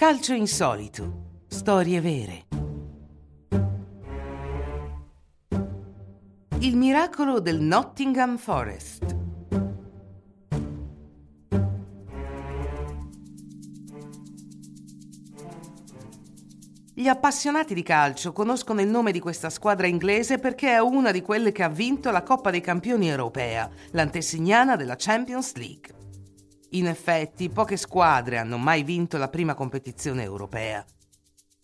Calcio insolito. Storie vere. Il miracolo del Nottingham Forest. Gli appassionati di calcio conoscono il nome di questa squadra inglese perché è una di quelle che ha vinto la Coppa dei Campioni europea, l'antesignana della Champions League. In effetti, poche squadre hanno mai vinto la prima competizione europea.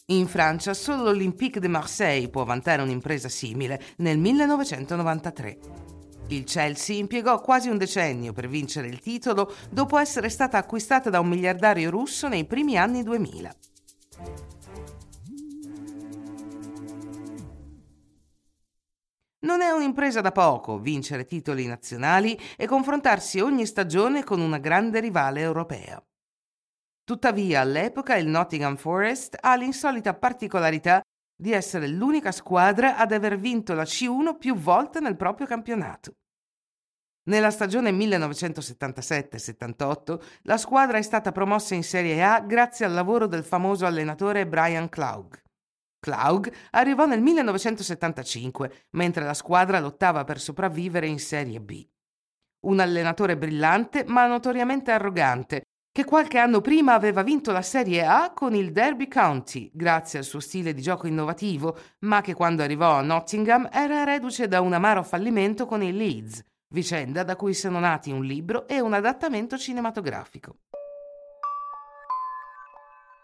In Francia solo l'Olympique de Marseille può vantare un'impresa simile nel 1993. Il Chelsea impiegò quasi un decennio per vincere il titolo dopo essere stata acquistata da un miliardario russo nei primi anni 2000. Non è un'impresa da poco vincere titoli nazionali e confrontarsi ogni stagione con una grande rivale europea. Tuttavia, all'epoca il Nottingham Forest ha l'insolita particolarità di essere l'unica squadra ad aver vinto la C1 più volte nel proprio campionato. Nella stagione 1977-78 la squadra è stata promossa in Serie A grazie al lavoro del famoso allenatore Brian Clough. Clough arrivò nel 1975, mentre la squadra lottava per sopravvivere in Serie B. Un allenatore brillante ma notoriamente arrogante, che qualche anno prima aveva vinto la Serie A con il Derby County, grazie al suo stile di gioco innovativo, ma che quando arrivò a Nottingham era reduce da un amaro fallimento con il Leeds, vicenda da cui sono nati un libro e un adattamento cinematografico.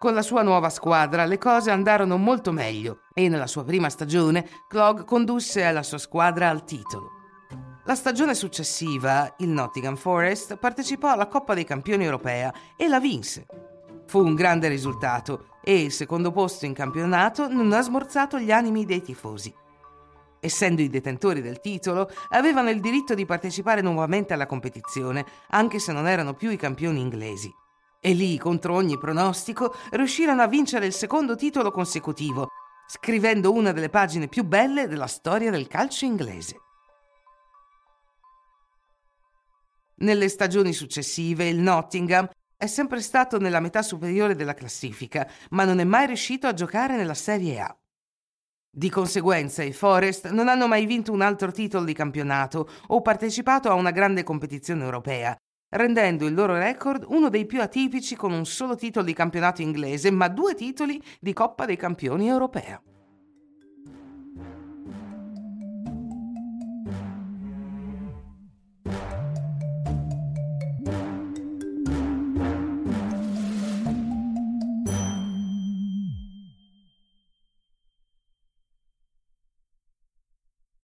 Con la sua nuova squadra le cose andarono molto meglio e nella sua prima stagione Clog condusse la sua squadra al titolo. La stagione successiva, il Nottingham Forest partecipò alla Coppa dei Campioni europea e la vinse. Fu un grande risultato e il secondo posto in campionato non ha smorzato gli animi dei tifosi. Essendo i detentori del titolo, avevano il diritto di partecipare nuovamente alla competizione, anche se non erano più i campioni inglesi. E lì, contro ogni pronostico, riuscirono a vincere il secondo titolo consecutivo, scrivendo una delle pagine più belle della storia del calcio inglese. Nelle stagioni successive il Nottingham è sempre stato nella metà superiore della classifica, ma non è mai riuscito a giocare nella Serie A. Di conseguenza i Forest non hanno mai vinto un altro titolo di campionato o partecipato a una grande competizione europea, rendendo il loro record uno dei più atipici con un solo titolo di campionato inglese, ma due titoli di Coppa dei Campioni europea.